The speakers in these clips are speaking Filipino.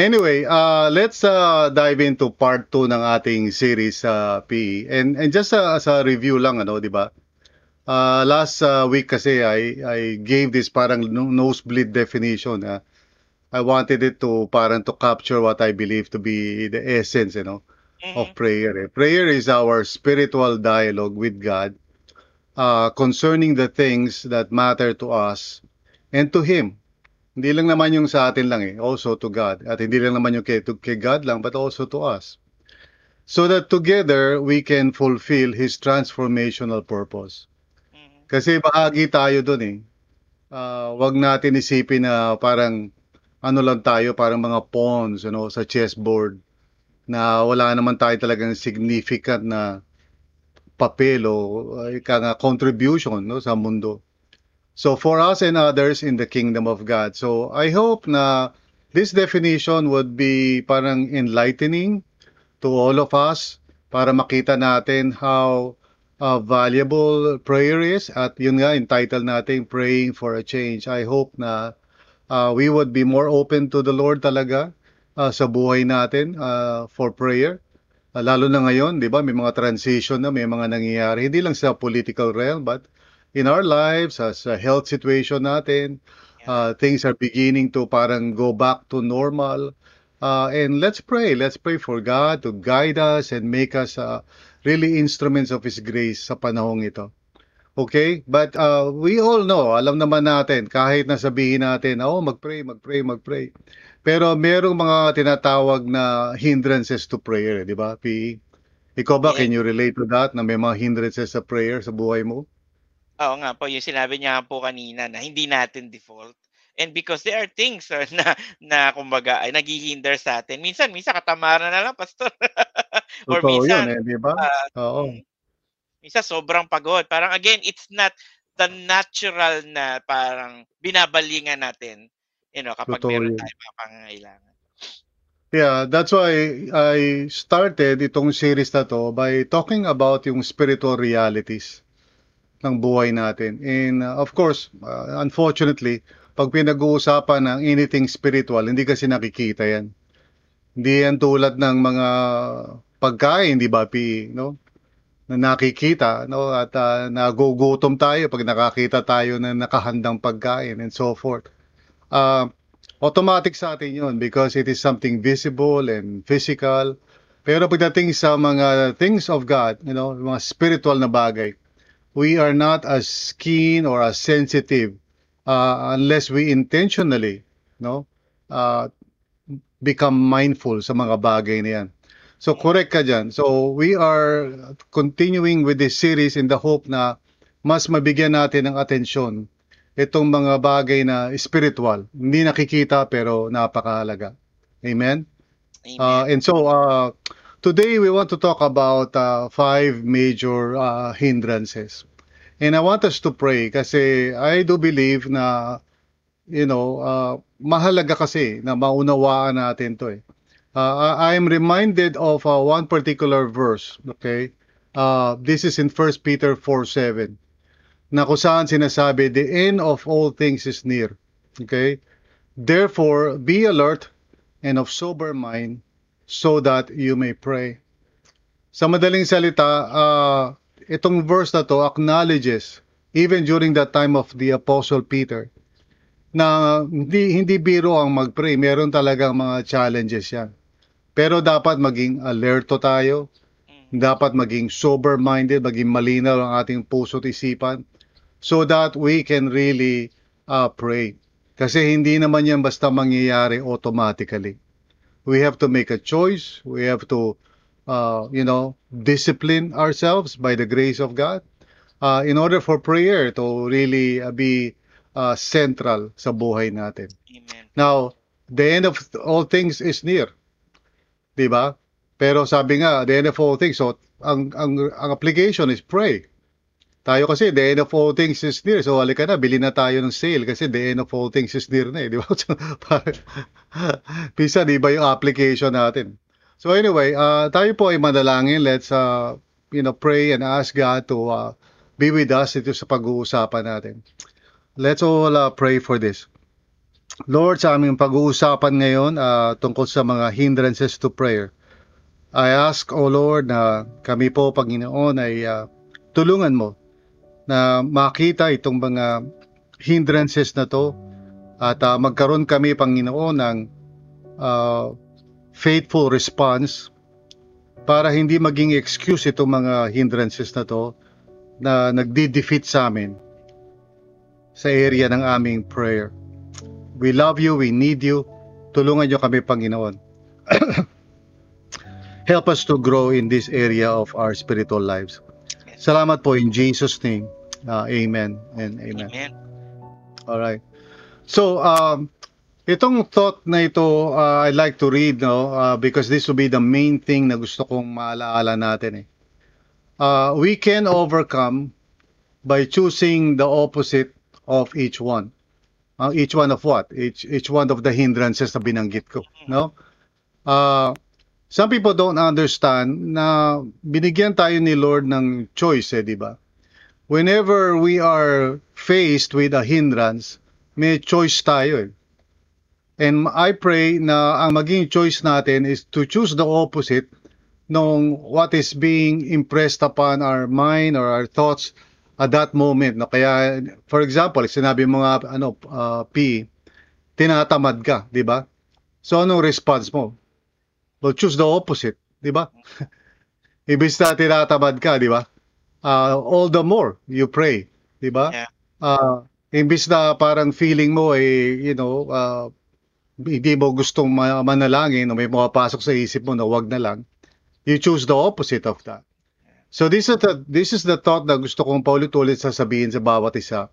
Anyway, uh, let's uh, dive into part 2 ng ating series sa uh, PE. And, and just uh, as a review lang, ano, di ba? Uh, last uh, week kasi I, I gave this parang nosebleed definition. Uh, I wanted it to parang to capture what I believe to be the essence, you know, mm-hmm. of prayer. Eh. Prayer is our spiritual dialogue with God uh, concerning the things that matter to us and to Him. Hindi lang naman yung sa atin lang eh, also to God. At hindi lang naman yung kay, to, kay God lang, but also to us. So that together, we can fulfill His transformational purpose. Mm-hmm. Kasi bahagi tayo dun eh. Uh, wag natin isipin na parang ano lang tayo, parang mga pawns know, sa chessboard na wala naman tayo talagang significant na papel o uh, contribution no, sa mundo. So for us and others in the kingdom of God. So I hope na this definition would be parang enlightening to all of us para makita natin how uh, valuable prayer is at yun nga entitled natin praying for a change. I hope na uh, we would be more open to the Lord talaga uh, sa buhay natin uh, for prayer. Uh, lalo na ngayon, 'di ba? May mga transition na, may mga nangyayari hindi lang sa political realm but in our lives, as a health situation natin, uh, things are beginning to parang go back to normal. Uh, and let's pray. Let's pray for God to guide us and make us uh, really instruments of His grace sa panahong ito. Okay? But uh, we all know, alam naman natin, kahit nasabihin natin, oh, mag-pray, mag-pray, mag-pray. Pero merong mga tinatawag na hindrances to prayer, di ba, P? Ikaw ba, can you relate to that, na may mga hindrances sa prayer sa buhay mo? Oo nga po, yung sinabi niya po kanina na hindi natin default. And because there are things na na kumbaga ay naghihinder sa atin. Minsan, minsan katamaran na lang, pastor. Or Totoo minsan, yun eh, di ba? Uh, Oo. Mm, minsan sobrang pagod. Parang again, it's not the natural na parang binabalingan natin, you know, kapag Totoo meron tayong mga pangangailangan. Yeah, that's why I started itong series na to by talking about yung spiritual realities ng buhay natin. And uh, of course, uh, unfortunately, pag pinag-uusapan ng anything spiritual, hindi kasi nakikita yan. Hindi yan tulad ng mga pagkain, di ba, P, no? na nakikita no at uh, nagugutom tayo pag nakakita tayo ng nakahandang pagkain and so forth. Uh, automatic sa atin 'yun because it is something visible and physical. Pero pagdating sa mga things of God, you know, mga spiritual na bagay, we are not as keen or as sensitive uh, unless we intentionally no uh, become mindful sa mga bagay na yan. So correct ka dyan. So we are continuing with this series in the hope na mas mabigyan natin ng atensyon itong mga bagay na spiritual. Hindi nakikita pero napakahalaga. Amen? Amen. Uh, and so uh, Today, we want to talk about uh, five major uh, hindrances. And I want us to pray kasi I do believe na, you know, uh, mahalaga kasi na maunawaan natin to eh. Uh, I am reminded of uh, one particular verse, okay? Uh, this is in 1 Peter 4.7 na kung saan sinasabi, the end of all things is near. Okay? Therefore, be alert and of sober mind so that you may pray. Sa madaling salita, uh, itong verse na to acknowledges even during the time of the Apostle Peter na hindi, hindi biro ang mag-pray. Meron talagang mga challenges yan. Pero dapat maging alerto tayo. Dapat maging sober-minded, maging malinaw ang ating puso at isipan so that we can really uh, pray. Kasi hindi naman yan basta mangyayari automatically we have to make a choice. We have to, uh, you know, discipline ourselves by the grace of God uh, in order for prayer to really uh, be uh, central sa buhay natin. Amen. Now, the end of all things is near. 'Di ba? Pero sabi nga, the end of all things, so ang ang ang application is pray. Tayo kasi the end of all things is near. So halika na, bili na tayo ng sale kasi the end of all things is near na eh, di ba? Pisa, di ba yung application natin? So anyway, uh, tayo po ay manalangin. Let's uh, you know, pray and ask God to uh, be with us ito sa pag-uusapan natin. Let's all uh, pray for this. Lord, sa aming pag-uusapan ngayon uh, tungkol sa mga hindrances to prayer. I ask, O Lord, na kami po, Panginoon, ay uh, tulungan mo na makita itong mga hindrances na to at uh, magkaroon kami, Panginoon, ng uh, faithful response para hindi maging excuse itong mga hindrances na to na nagdi-defeat sa amin sa area ng aming prayer. We love you, we need you. Tulungan niyo kami, Panginoon. Help us to grow in this area of our spiritual lives. Salamat po in Jesus' name. Uh, amen and amen. Amen. All right. So, um, itong thought na ito, uh, I'd like to read, no, uh, because this will be the main thing na gusto kong maalaala natin eh. Uh, we can overcome by choosing the opposite of each one. Uh, each one of what? Each each one of the hindrances na binanggit ko, no? Uh, some people don't understand na binigyan tayo ni Lord ng choice, eh, di ba? Whenever we are faced with a hindrance, may choice tayo eh. And I pray na ang maging choice natin is to choose the opposite nung what is being impressed upon our mind or our thoughts at that moment. No? Kaya, for example, sinabi mo nga, ano, uh, P, tinatamad ka, di ba? So, anong response mo? Well, choose the opposite, di ba? Ibig na tinatamad ka, di ba? Uh, all the more, you pray, di ba? Yeah. Uh, imbis na parang feeling mo eh, you know, uh, hindi mo gustong ma- manalangin o may mapasok sa isip mo na wag na lang, you choose the opposite of that. So this is the this is the thought na gusto kong paulit-ulit sasabihin sa bawat isa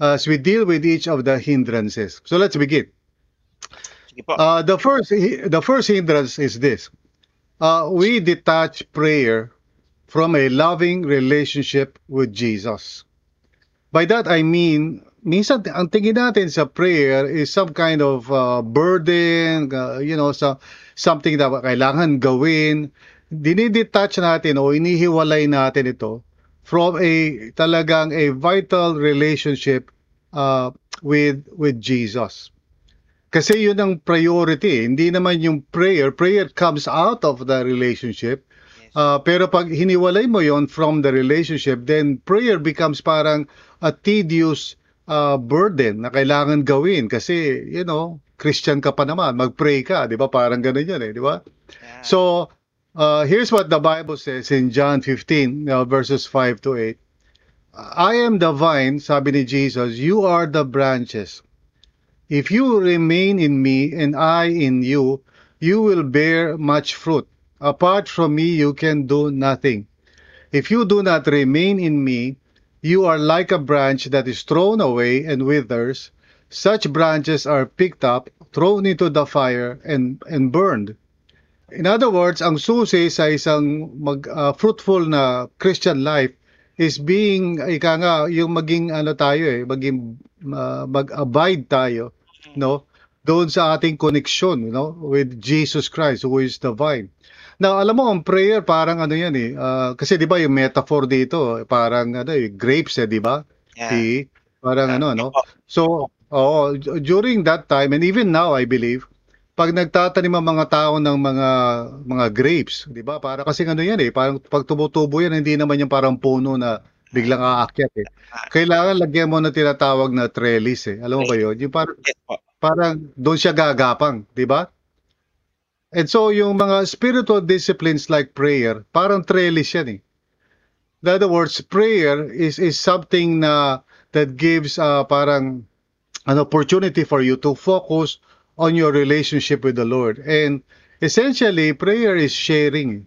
as we deal with each of the hindrances. So let's begin. Uh, the first the first hindrance is this. Uh, we detach prayer from a loving relationship with Jesus. By that I mean, minsan ang tingin natin sa prayer is some kind of uh, burden, uh, you know, sa something na kailangan gawin. Dinidetach natin o inihiwalay natin ito from a talagang a vital relationship uh, with with Jesus. Kasi yun ang priority. Hindi naman yung prayer. Prayer comes out of the relationship. Uh, pero pag hiniwalay mo yon from the relationship, then prayer becomes parang a tedious uh, burden na kailangan gawin. Kasi, you know, Christian ka pa naman, mag-pray ka, di ba? Parang ganun yun eh, di ba? Yeah. So, uh, here's what the Bible says in John 15, uh, verses 5 to 8. I am the vine, sabi ni Jesus, you are the branches. If you remain in me and I in you, you will bear much fruit. Apart from me, you can do nothing. If you do not remain in me, you are like a branch that is thrown away and withers. Such branches are picked up, thrown into the fire, and, and burned. In other words, ang susi sa isang mag, uh, fruitful na Christian life is being, ika nga, yung maging ano tayo eh, maging uh, mag-abide tayo, no? Doon sa ating connection, no? With Jesus Christ who is the vine. Now, alam mo, ang prayer parang ano yan eh. uh, kasi di ba yung metaphor dito, parang ano eh, grapes eh, di ba? Yeah. Tea. Parang Ah, ano, no? So, oh, during that time and even now I believe, pag nagtatanim ang mga tao ng mga mga grapes, 'di ba? Para kasi ano 'yan eh, parang pag tumutubo 'yan hindi naman yung parang puno na biglang aakyat eh. Kailangan lagyan mo ng tinatawag na trellis eh. Alam mo ba 'yon? Yung parang parang doon siya gagapang, 'di ba? And so yung mga spiritual disciplines like prayer, parang trellis yan eh. In other words, prayer is is something na that gives uh, parang an opportunity for you to focus on your relationship with the Lord. And essentially, prayer is sharing.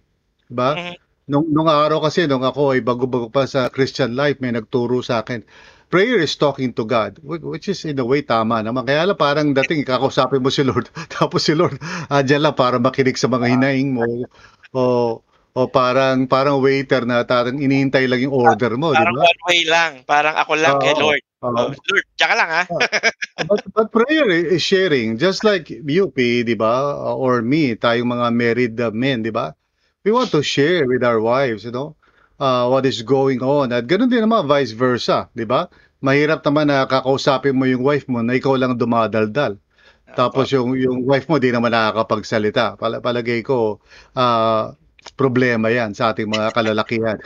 Diba? Mhm. Nung, nung araw kasi, nung ako ay bago-bago pa sa Christian life, may nagturo sa akin. Prayer is talking to God, which is in a way tama naman. Kaya lang parang dating kakausapin mo si Lord, tapos si Lord andyan lang para makinig sa mga hinaing mo. O, o parang parang waiter na tarang inihintay lang yung order mo, di Parang ba? one way lang. Parang ako lang kay Oo, Lord. oo. Oh, Lord, tsaka lang ha. but, but prayer is sharing, just like you, P, di ba? Or me, tayong mga married uh, men, di ba? We want to share with our wives, you know, uh, what is going on. At ganun din naman, vice versa, di ba? Mahirap naman na kakausapin mo yung wife mo na ikaw lang dumadaldal. Tapos yung yung wife mo di naman nakakapagsalita. Pala, palagay ko ah, problema 'yan sa ating mga kalalakihan.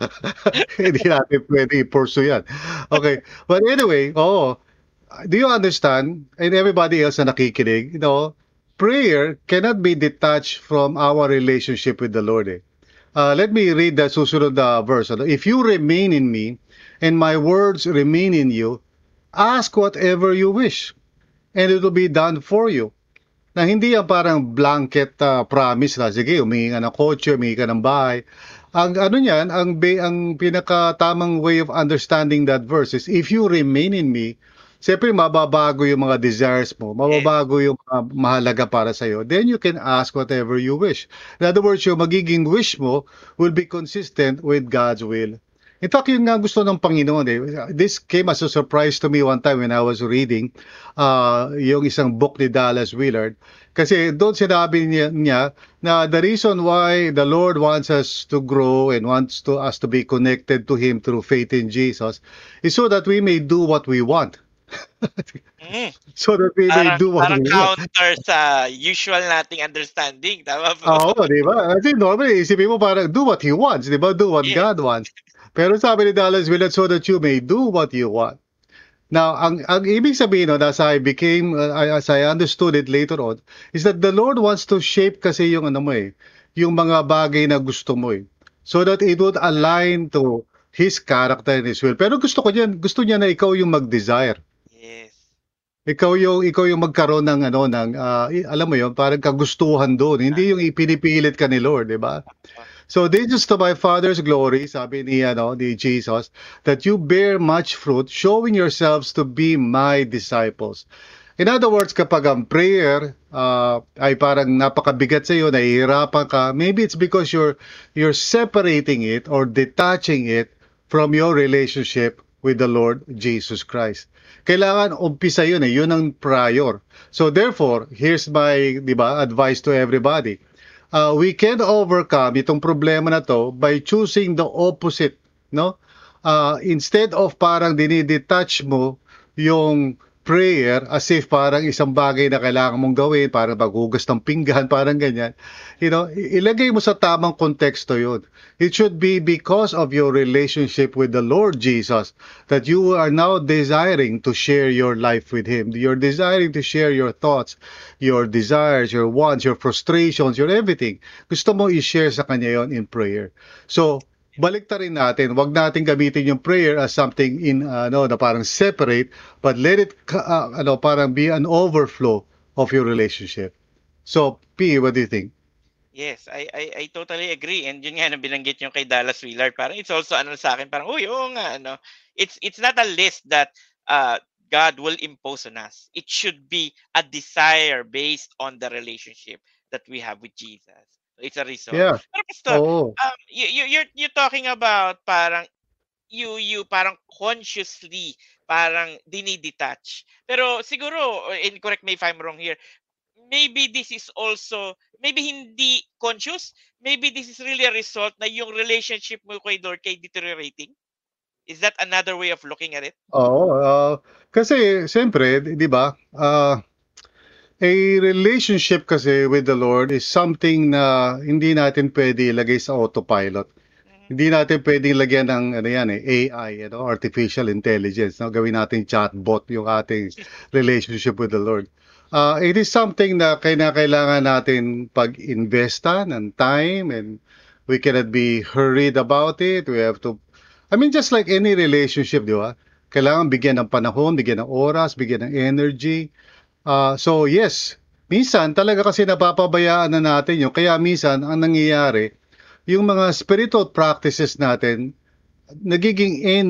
Hindi natin pwede i-pursue yan. Okay. But anyway, oh, do you understand? And everybody else na nakikinig, you know, prayer cannot be detached from our relationship with the Lord. Eh. Uh, let me read the susunod na verse. Ano? If you remain in me, and my words remain in you, ask whatever you wish, and it will be done for you. Na hindi yan parang blanket uh, promise na, sige, umingi ka ng kotse, umingi ka ng bahay. Ang ano niyan, ang, ang pinakatamang way of understanding that verse is, if you remain in me, Siyempre, mababago yung mga desires mo, mababago yung mga mahalaga para sa'yo, then you can ask whatever you wish. In other words, yung magiging wish mo will be consistent with God's will. In fact, yun nga gusto ng Panginoon eh. This came as a surprise to me one time when I was reading uh, yung isang book ni Dallas Willard. Kasi doon sinabi niya, niya na the reason why the Lord wants us to grow and wants to us to be connected to Him through faith in Jesus is so that we may do what we want. Mm. so that we may Parang, do what parang want. counter sa usual nating understanding. Tama po? Oo, di ba? Kasi normally, isipin mo parang do what He wants, di ba? Do what Yes. God wants. Pero sabi ni Dallas Willard, so that you may do what you want. Now, ang, ang ibig sabihin, no, as I became, uh, as I understood it later on, is that the Lord wants to shape kasi yung ano mo eh, yung mga bagay na gusto mo eh. So that it would align to His character and His will. Pero gusto ko yan, gusto niya na ikaw yung mag-desire. Ikaw yung ikaw yung magkaroon ng ano ng i- alam mo yon parang kagustuhan doon. Hindi yung ipinipilit ka ni Lord di ba? So this is to my father's glory sabi ni ano ni Jesus that you bear much fruit showing yourselves to be my disciples. In other words, kapag ang prayer ah, ay parang napakabigat sa iyo, nahihirapan ka, maybe it's because you're you're separating it or detaching it from your relationship with the Lord Jesus Christ. Kailangan umpisa yun eh, yun ang prior. So therefore, here's my, di ba, advice to everybody. Uh, we can overcome itong problema na to by choosing the opposite, no? Uh, instead of parang dinidetach mo yung prayer as if parang isang bagay na kailangan mong gawin, parang maghugas ng pinggan, parang ganyan. You know, ilagay mo sa tamang konteksto yun. It should be because of your relationship with the Lord Jesus that you are now desiring to share your life with Him. You're desiring to share your thoughts, your desires, your wants, your frustrations, your everything. Gusto mo i-share sa Kanya yon in prayer. So, balik rin natin, wag natin gamitin yung prayer as something in ano na parang separate, but let it ah, ano parang be an overflow of your relationship. So, P, what do you think? Yes, I, I I totally agree. And yun nga na binanggit yung kay Dallas Willard, parang it's also ano sa akin, parang uy, oo nga ano. It's it's not a list that uh God will impose on us. It should be a desire based on the relationship that we have with Jesus. It's a result. Yeah. Pero Pastor, Oo. um you, you you're you're talking about parang you you parang consciously parang dinidetach. Pero siguro and correct me if I'm wrong here. Maybe this is also maybe hindi conscious, maybe this is really a result na yung relationship mo kay Lord kay deteriorating. Is that another way of looking at it? Oo, ah, kasi siyempre, di ba? ah, a relationship kasi with the Lord is something na hindi natin pwede ilagay sa autopilot. Hindi natin pwedeng lagyan ng ano yan eh, AI, ano, artificial intelligence, no? Gawin natin chatbot yung ating relationship with the Lord. Uh, it is something na kailangan natin pag-investa ng time and we cannot be hurried about it. We have to, I mean, just like any relationship, di ba? Kailangan bigyan ng panahon, bigyan ng oras, bigyan ng energy. Uh, so yes, minsan talaga kasi napapabayaan na natin yun. Kaya minsan ang nangyayari, yung mga spiritual practices natin, nagiging in,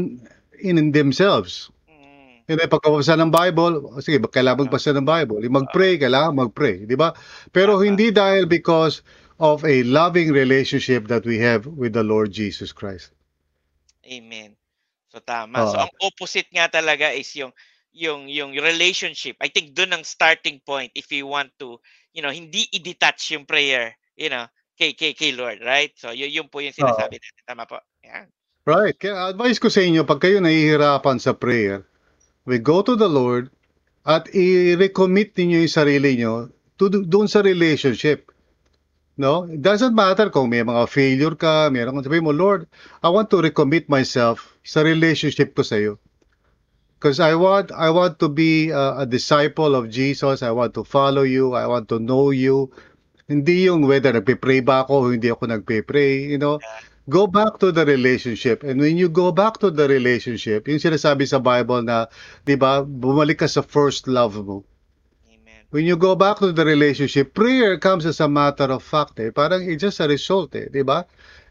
in themselves. Mm. Hindi, pagkabasa ng Bible, sige, kailangan magbasa ng Bible. Mag-pray, kailangan mag-pray, di ba? Pero hindi dahil because of a loving relationship that we have with the Lord Jesus Christ. Amen. So tama. So Oo. ang opposite nga talaga is yung yung yung relationship. I think doon ang starting point if you want to, you know, hindi i-detach yung prayer, you know, kay kay kay Lord, right? So yun, yun po yung sinasabi natin. Tama po. Yan. Right. Kaya advice ko sa inyo, pag kayo nahihirapan sa prayer, we go to the Lord at i-recommit ninyo yung sarili nyo to doon sa relationship. No? It doesn't matter kung may mga failure ka, meron kang sabihin mo, Lord, I want to recommit myself sa relationship ko sa iyo. Because I want I want to be a, a disciple of Jesus. I want to follow you. I want to know you. Hindi yung whether nagpe-pray ba ako o hindi ako nagpe-pray, you know. Go back to the relationship. And when you go back to the relationship, yung sinasabi sa Bible na, 'di ba, bumalik ka sa first love mo. Amen. When you go back to the relationship, prayer comes as a matter of fact. Eh. Parang it's just a result, eh, 'di ba?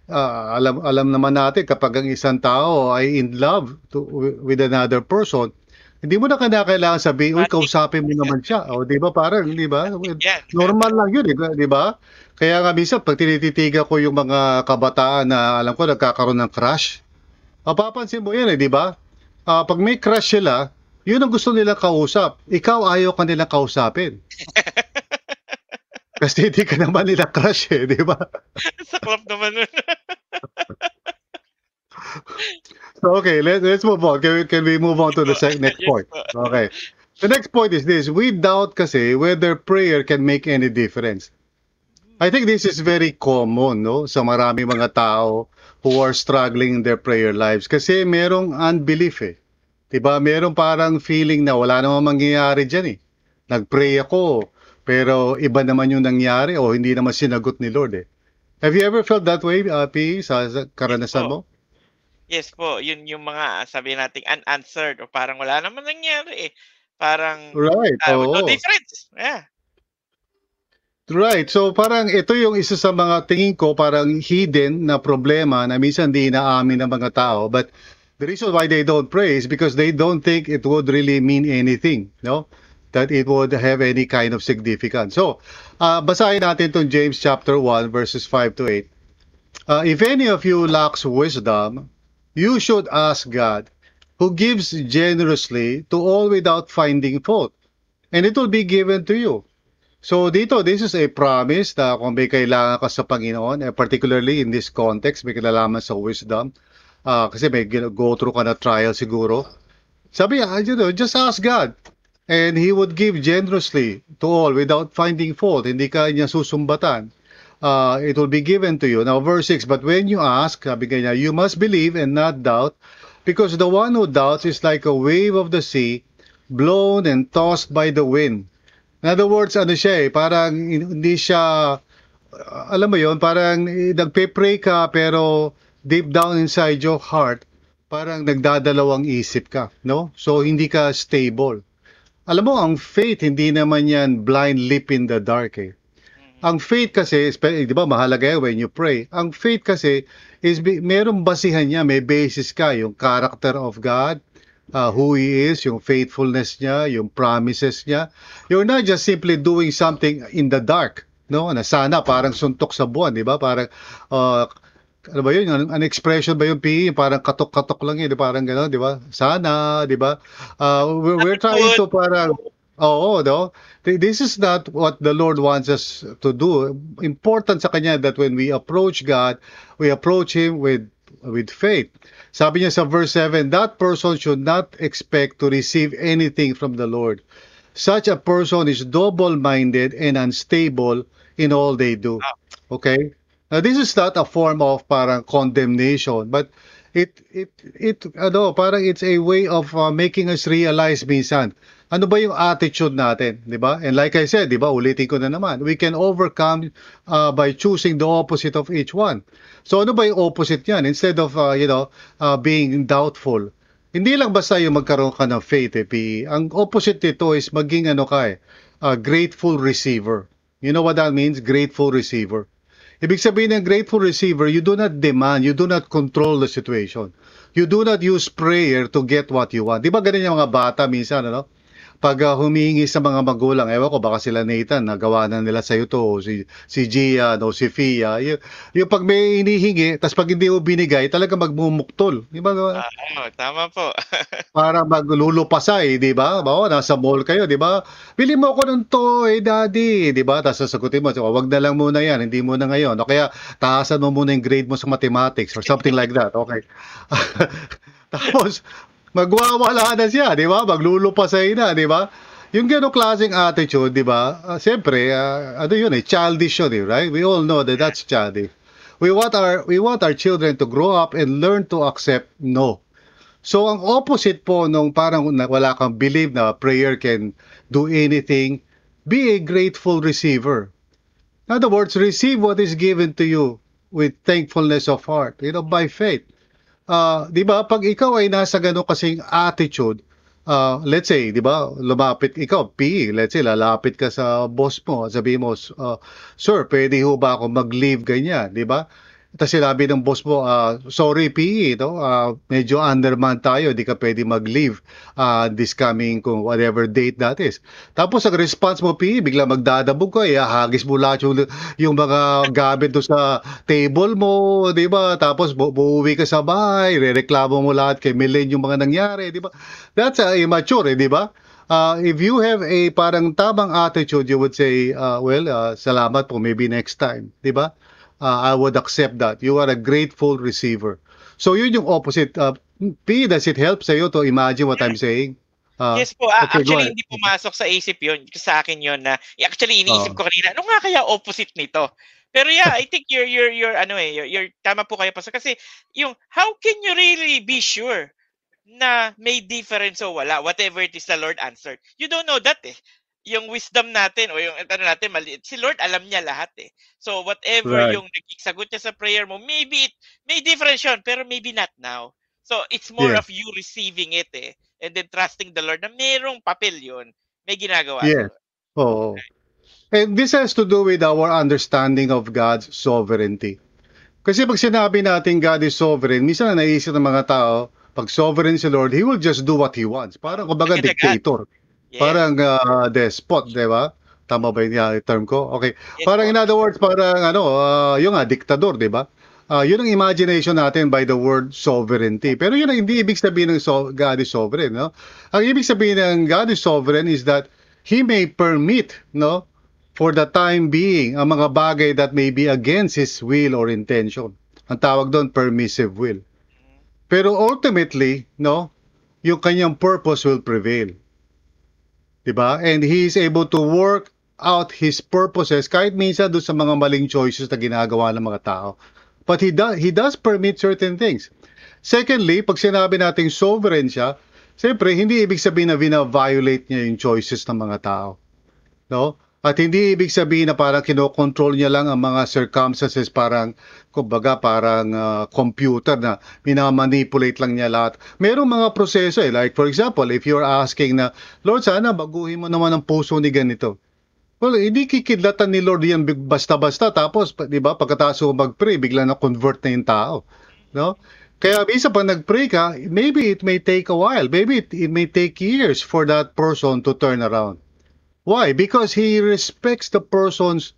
Ah, alam alam naman natin kapag ang isang tao ay in love to, with another person, hindi mo na kailangan sabihin, uy, kausapin mo naman siya. O, 'di ba? Parang, 'di ba? Normal lang 'yun, eh, 'di ba? Kaya nga minsan pag tinititigan ko yung mga kabataan na alam ko nagkakaroon ng crush, mapapansin mo 'yan, eh, 'di ba? Ah, pag may crush sila, 'yun ang gusto nila kausap. Ikaw ayaw ka nilang kausapin. Kasi hindi ka naman nila crush eh, 'di ba? Saklap naman nun. So okay, let, let's move on. Can we, can we move on to the sec- next point? po. Okay. The next point is this. We doubt kasi whether prayer can make any difference. I think this is very common, no? Sa marami mga tao who are struggling in their prayer lives. Kasi merong unbelief eh. Diba? Merong parang feeling na wala namang mangyayari dyan eh. Nag-pray ako, pero iba naman yung nangyari o hindi naman sinagot ni Lord eh. Have you ever felt that way, uh, P, sa, sa karanasan Yes mo? Yes po, yun yung mga sabi nating unanswered o parang wala naman nangyari eh. Parang Right, ah, no oo. difference. Yeah. Right. So parang ito yung isa sa mga tingin ko parang hidden na problema na minsan di inaamin ng mga tao. But the reason why they don't pray is because they don't think it would really mean anything, no? That it would have any kind of significance. So, uh, basahin natin itong James chapter 1 verses 5 to 8. Uh, if any of you lacks wisdom, you should ask God, who gives generously to all without finding fault, and it will be given to you. So dito, this is a promise na kung may kailangan ka sa Panginoon, eh, particularly in this context, may kinalaman sa wisdom, ah, kasi may go through ka na trial siguro. Sabi niya, you know, just ask God. And He would give generously to all without finding fault. Hindi ka niya susumbatan. Uh, it will be given to you. Now, verse 6, But when you ask, sabi niya, you must believe and not doubt, because the one who doubts is like a wave of the sea, blown and tossed by the wind. In other words, ano siya eh, parang hindi siya, uh, alam mo yon parang nagpe-pray ka pero deep down inside your heart, parang nagdadalawang isip ka, no? So, hindi ka stable. Alam mo, ang faith, hindi naman yan blind leap in the dark eh. Ang faith kasi, espe- di ba, mahalaga yan when you pray. Ang faith kasi is merong basihan niya, may basis ka, yung character of God, uh, who He is, yung faithfulness niya, yung promises niya. You're not just simply doing something in the dark, no? Na sana parang suntok sa buwan, di ba? Parang, uh, ano ba yun? An, an expression ba yung PE? Parang katok-katok lang yun, ba? parang gano'n, di ba? Sana, di ba? Uh, we're, we're trying to parang, Oo, no? Th- This is not what the Lord wants us to do. Important sa kanya that when we approach God, we approach Him with with faith. Sabi niya sa verse 7, that person should not expect to receive anything from the Lord. Such a person is double-minded and unstable in all they do. Okay? Now, this is not a form of parang condemnation, but it it it ano, parang it's a way of uh, making us realize minsan ano ba yung attitude natin, 'di ba? And like I said, 'di ba, ulitin ko na naman, we can overcome uh, by choosing the opposite of each one. So ano ba yung opposite niyan? Instead of uh, you know, uh, being doubtful, hindi lang basta yung magkaroon ka ng faith, eh, PE. Ang opposite nito is maging ano ka eh, a grateful receiver. You know what that means? Grateful receiver. Ibig sabihin ng grateful receiver, you do not demand, you do not control the situation. You do not use prayer to get what you want. Di ba ganun yung mga bata minsan, ano? Pag uh, humihingi sa mga magulang, ewan ko, baka sila Nathan, nagawa na nila sa'yo to, si, si Gia, o si Fia, yung, yung pag may hinihingi, tas pag hindi mo binigay, talaga magmumuktol. Di ba? Ah, oh, tama po. para maglulupasay, di ba? Bawa, nasa mall kayo, di ba? Bili mo ako ng toy, daddy, di ba? Tapos sasagutin mo, wag na lang muna yan, hindi mo na ngayon. O kaya, taasan mo muna yung grade mo sa mathematics or something like that. Okay. Tapos, magwawala na siya, di ba? Maglulupasay na, di ba? Yung gano'ng klaseng attitude, di ba? Uh, Siyempre, uh, ano yun eh, childish yun eh, right? We all know that that's childish. We want our we want our children to grow up and learn to accept no. So ang opposite po nung parang wala kang believe na prayer can do anything, be a grateful receiver. In other words, receive what is given to you with thankfulness of heart, you know, by faith uh, 'di ba, pag ikaw ay nasa ganun kasing attitude, uh, let's say, 'di ba, lumapit ikaw, PE, let's say lalapit ka sa boss mo, sabi mo, uh, "Sir, pwede ho ba ako mag-leave ganyan?" 'di ba? Tapos sinabi ng boss mo, uh, sorry PE, no? Uh, medyo underman tayo, di ka pwede mag-leave uh, this coming kung whatever date that is. Tapos ang response mo PE, bigla magdadabog ka, ihahagis mo lahat yung, yung mga gamit do sa table mo, di ba? Tapos bu- buuwi ka sa bahay, re-reklamo mo lahat kay Milen yung mga nangyari, di ba? That's uh, immature, eh, di ba? Uh, if you have a parang tamang attitude, you would say, uh, well, uh, salamat po, maybe next time, di ba? Uh, I would accept that. You are a grateful receiver. So yun yung opposite. Uh, P, does it help sa'yo to imagine what I'm saying? Uh, yes po. Uh, okay, actually, hindi pumasok sa isip yun. Sa akin yun na, actually, iniisip uh, ko kanina, ano nga kaya opposite nito? Pero yeah, I think you're, you're, you're, ano eh, you're, you're tama po kayo, Pastor. Kasi yung, how can you really be sure na may difference o wala? Whatever it is the Lord answered. You don't know that eh yung wisdom natin o yung ano natin mali si Lord alam niya lahat eh. So whatever right. yung naging sagot niya sa prayer mo, maybe it may difference yun, pero maybe not now. So it's more yeah. of you receiving it eh and then trusting the Lord na merong papel yun. May ginagawa. Yeah. Oh. And this has to do with our understanding of God's sovereignty. Kasi pag sinabi natin God is sovereign, minsan na naisip ng mga tao, pag sovereign si Lord, He will just do what He wants. Parang kumbaga dictator. God. Yes. Parang uh, despot, di ba? Tama ba yung term ko? Okay. Yes, parang in other words, parang ano, uh, yung nga, diktador, di ba? Uh, yun ang imagination natin by the word sovereignty. Pero yun ang hindi ibig sabihin ng so, God is sovereign. No? Ang ibig sabihin ng God is sovereign is that He may permit, no, for the time being, ang mga bagay that may be against His will or intention. Ang tawag doon, permissive will. Pero ultimately, no, yung kanyang purpose will prevail. 'Di ba? And he is able to work out his purposes kahit minsan doon sa mga maling choices na ginagawa ng mga tao. But he does he does permit certain things. Secondly, pag sinabi nating sovereign siya, siyempre hindi ibig sabihin na vina-violate niya yung choices ng mga tao. No? At hindi ibig sabihin na parang kinokontrol niya lang ang mga circumstances parang, kumbaga parang uh, computer na minamanipulate lang niya lahat. Merong mga proseso eh. Like for example, if you're asking na, Lord, sana baguhin mo naman ang puso ni ganito. Well, hindi kikidlatan ni Lord yan basta-basta. Tapos, di ba, pagkatapos mag-pray, bigla na convert na yung tao. No? Kaya bisa pag nag-pray ka, maybe it may take a while. Maybe it, it may take years for that person to turn around. Why? Because he respects the person's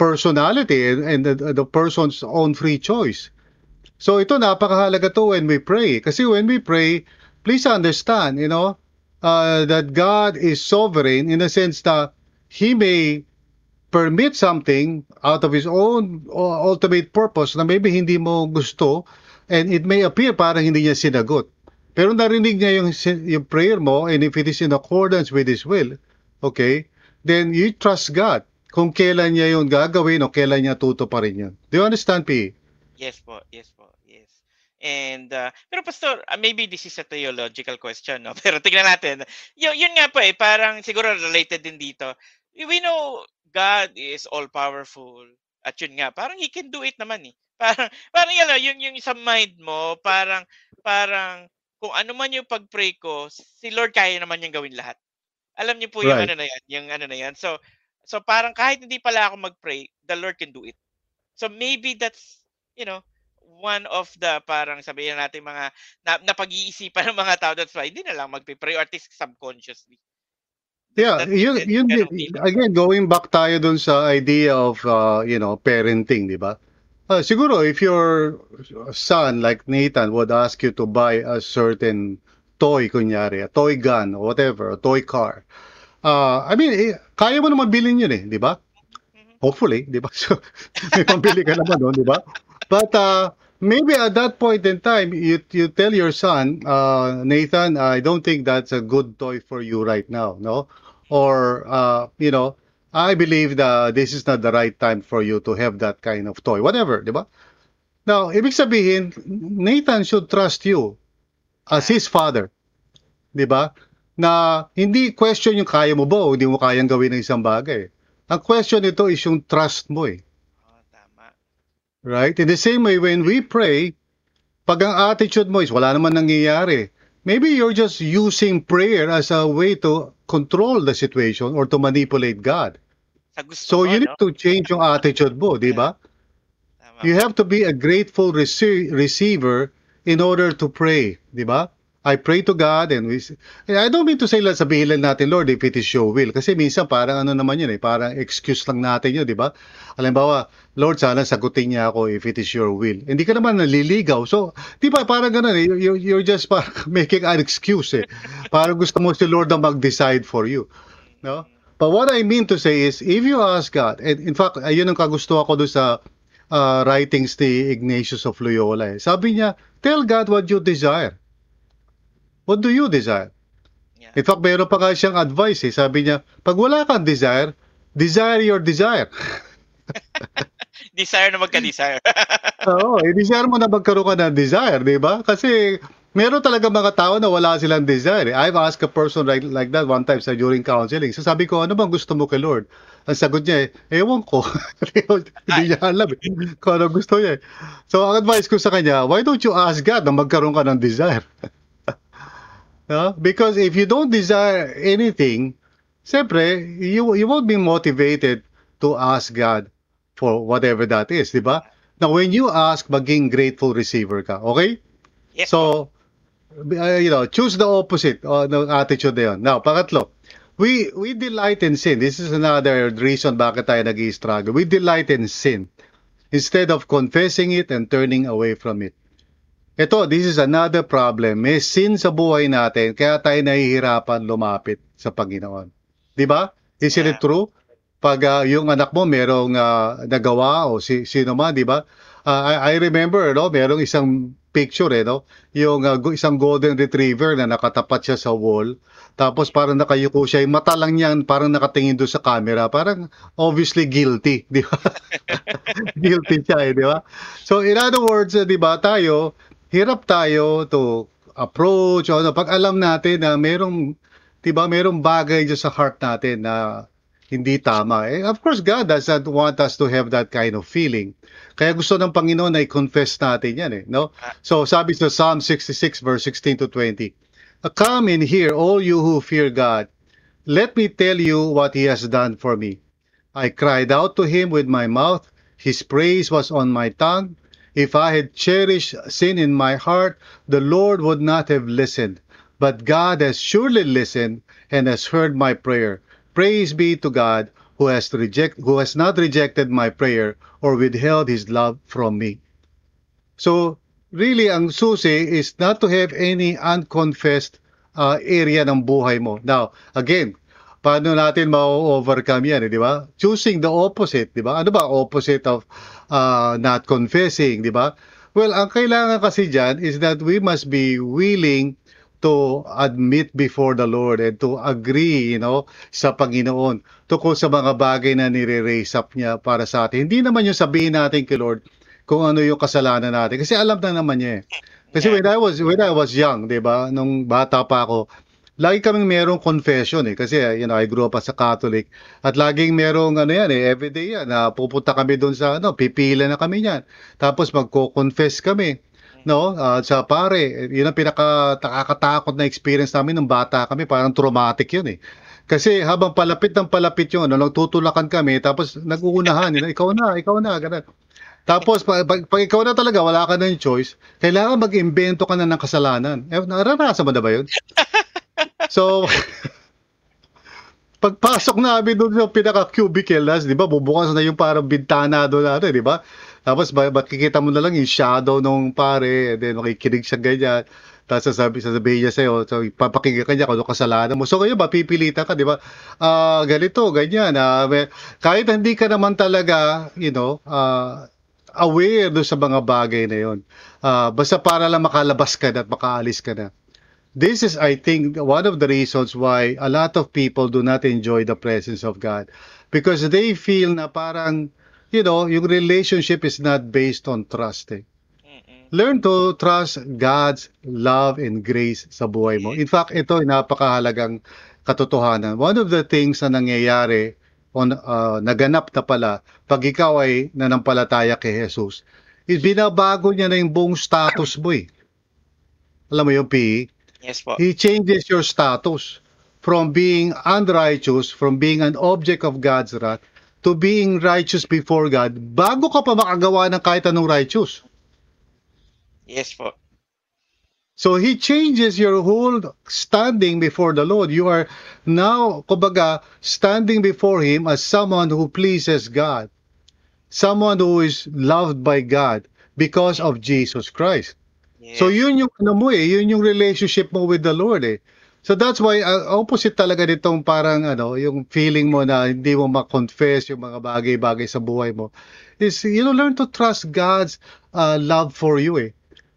personality and, and the, the person's own free choice. So ito napakahalaga to when we pray. Kasi when we pray, please understand, you know, uh, that God is sovereign in the sense that He may permit something out of His own uh, ultimate purpose na maybe hindi mo gusto and it may appear parang hindi niya sinagot. Pero narinig niya yung, yung prayer mo and if it is in accordance with His will, okay, then you trust God kung kailan niya yun gagawin o kailan niya tutuparin yun. Do you understand, P? Yes po, yes po, yes. And, uh, pero Pastor, uh, maybe this is a theological question, no? Pero tingnan natin. Y- yun nga po eh, parang siguro related din dito. We know God is all-powerful. At yun nga, parang He can do it naman eh. Parang, parang yun, yung, yung sa mind mo, parang, parang, kung ano man yung pag-pray ko, si Lord kaya naman yung gawin lahat. Alam niyo po yung ano na yan, yung ano na yan. So so parang kahit hindi pala ako mag-pray, the Lord can do it. So maybe that's, you know, one of the parang sabihin natin mga na, napag-iisipan ng mga tao that's why hindi na lang magpe-pray or at least subconsciously. Yeah, That- yun, yun, feeling. again, going back tayo dun sa idea of, uh, you know, parenting, di ba? Uh, siguro, if your son, like Nathan, would ask you to buy a certain toy, kunyari, a toy gun, or whatever, a toy car, uh, I mean, eh, kaya mo naman bilhin yun eh, di ba? Mhm. Hopefully, di ba? So, may pambili ka naman doon, di ba? But uh, maybe at that point in time, you you tell your son, uh, Nathan, I don't think that's a good toy for you right now, no? Or uh, you know, I believe that this is not the right time for you to have that kind of toy, whatever, di ba? Now, ibig sabihin, Nathan should trust you as his father, di ba? Na hindi question yung kaya mo ba o hindi mo kayang gawin ng isang bagay. Ang question ito is yung trust mo eh. Oh, tama. Right? In the same way, when we pray, pag ang attitude mo is wala naman nangyayari, maybe you're just using prayer as a way to control the situation or to manipulate God. Sa gusto So mo, you no? need to change yung attitude mo, di ba? You have to be a grateful rece- receiver in order to pray, di ba? I pray to God and we I don't mean to say lang sabihin lang natin Lord if it is your will. Kasi minsan parang ano naman yun eh parang excuse lang natin yun di ba? Halimbawa Lord sana sagutin niya ako if it is your will. Hindi ka naman naliligaw. So di ba parang ganun eh you're, you're just making an excuse eh. Parang gusto mo si Lord na mag-decide for you no? But what I mean to say is if you ask God and in fact ayun ang kagusto ako doon sa uh, writings ni Ignatius of Loyola eh. sabi niya tell God what you desire What do you desire? Yeah. In fact, meron pa nga siyang advice eh. Sabi niya, pag wala kang desire, desire your desire. Desire na magka-desire. Oo, i-desire mo na magkaroon ka ng desire, di ba? Kasi meron talaga mga tao na wala silang desire. eh. I've asked a person like, like that one time sa during counseling. So sabi ko, ano bang gusto mo kay Lord? Ang sagot niya eh, ewan ko. Hindi niya alam eh. Kung ano gusto niya eh. So ang advice ko sa kanya, why don't you ask God na magkaroon ka ng desire? No? Because if you don't desire anything, siyempre, you, you won't be motivated to ask God for whatever that is, di ba? Now, when you ask, maging grateful receiver ka, okay? Yes. So, uh, you know, choose the opposite uh, ng attitude na yun. Now, pangatlo, we, we delight in sin. This is another reason bakit tayo nag struggle We delight in sin instead of confessing it and turning away from it. Ito, this is another problem. May sin sa buhay natin, kaya tayo nahihirapan lumapit sa Panginoon. Di ba? Isn't it Yeah. true? Pag ah, yung anak mo merong ah, nagawa o si, sino man, di ba? Ah, I, I remember, no, merong isang picture, eh, no? Yung go- isang golden retriever na nakatapat siya sa wall. Tapos parang nakayuko siya, yung mata lang niyan parang nakatingin doon sa camera. Parang obviously guilty, di ba? guilty siya, eh, di ba? So in other words, eh, di ba, tayo, hirap tayo to approach ano, pag alam natin na merong, di ba, merong bagay dyan sa heart natin na hindi tama. Eh, of course, God doesn't want us to have that kind of feeling. Kaya gusto ng Panginoon na i-confess natin yan eh, no? So, sabi sa Psalm 66 verse 16 to 20, Come and hear, all you who fear God. Let me tell you what He has done for me. I cried out to Him with my mouth. His praise was on my tongue. If I had cherished sin in my heart, the Lord would not have listened. But God has surely listened and has heard my prayer. Praise be to God who has reject who has not rejected my prayer or withheld his love from me. So, really ang susi is not to have any unconfessed uh, area ng buhay mo. Now, again, paano natin ma-overcome yan, eh, di ba? Choosing the opposite, di ba? Ano ba opposite of uh, not confessing, di ba? Well, ang kailangan kasi dyan is that we must be willing to admit before the Lord and to agree, you know, sa Panginoon tungkol sa mga bagay na nire-raise up niya para sa atin. Hindi naman yung sabihin natin kay Lord kung ano yung kasalanan natin kasi alam na naman niya eh. Kasi Yeah. when I was when I was young, 'di ba, nung bata pa ako, lagi kaming merong confession eh kasi you know, I grew up as a Catholic at laging merong ano yan eh, everyday yan na pupunta kami doon sa ano, pipila na kami niyan. Tapos magko-confess kami no Ah, sa pare yun ang pinaka nakakatakot na experience namin nung bata kami parang traumatic yun eh kasi habang palapit ng palapit yun ano, nagtutulakan kami tapos nag-uunahan yun, ikaw na ikaw na ganun Tapos, pag, pag, pag ikaw na talaga, wala ka ng choice, kailangan mag-imbento ka na ng kasalanan. Eh, naranasan mo na ba yun? so, pagpasok namin doon sa pinaka-cubicle, di ba, bubukas na yung parang bintana doon natin, di ba? Tapos, ba, makikita mo na lang yung shadow nung pare, and then makikinig siya ganyan. Tapos sasabi, sasabihin niya sa'yo, so, papakinggan ka niya kung ano kasalanan mo. So ngayon, mapipilitan ka, di ba? Ah, ganito, ganyan. may- kahit hindi ka naman talaga, you know, ah, aware doon sa mga bagay na yon. Ah, basta para lang makalabas ka na at makaalis ka na. This is, I think, one of the reasons why a lot of people do not enjoy the presence of God. Because they feel na parang, you know, yung relationship is not based on trust. Eh. Learn to trust God's love and grace sa buhay mo. In fact, ito ay napakahalagang katotohanan. One of the things na nangyayari on uh, naganap na pala pag ikaw ay nanampalataya kay Jesus is binabago niya na yung buong status mo eh. Alam mo yung PE? Yes po. He changes your status from being unrighteous, from being an object of God's wrath, to being righteous before God bago ka pa makagawa ng kahit anong righteous. Yes po. So he changes your whole standing before the Lord. You are now, kumbaga, standing before Him as someone who pleases God. Someone who is loved by God because of Jesus Christ. Yes. So yun yung ano mo eh, yun yung relationship mo with the Lord eh. So that's why uh, opposite talaga nitong parang ano, yung feeling mo na hindi mo ma-confess yung mga bagay-bagay sa buhay mo is you know learn to trust God's uh, love for you eh.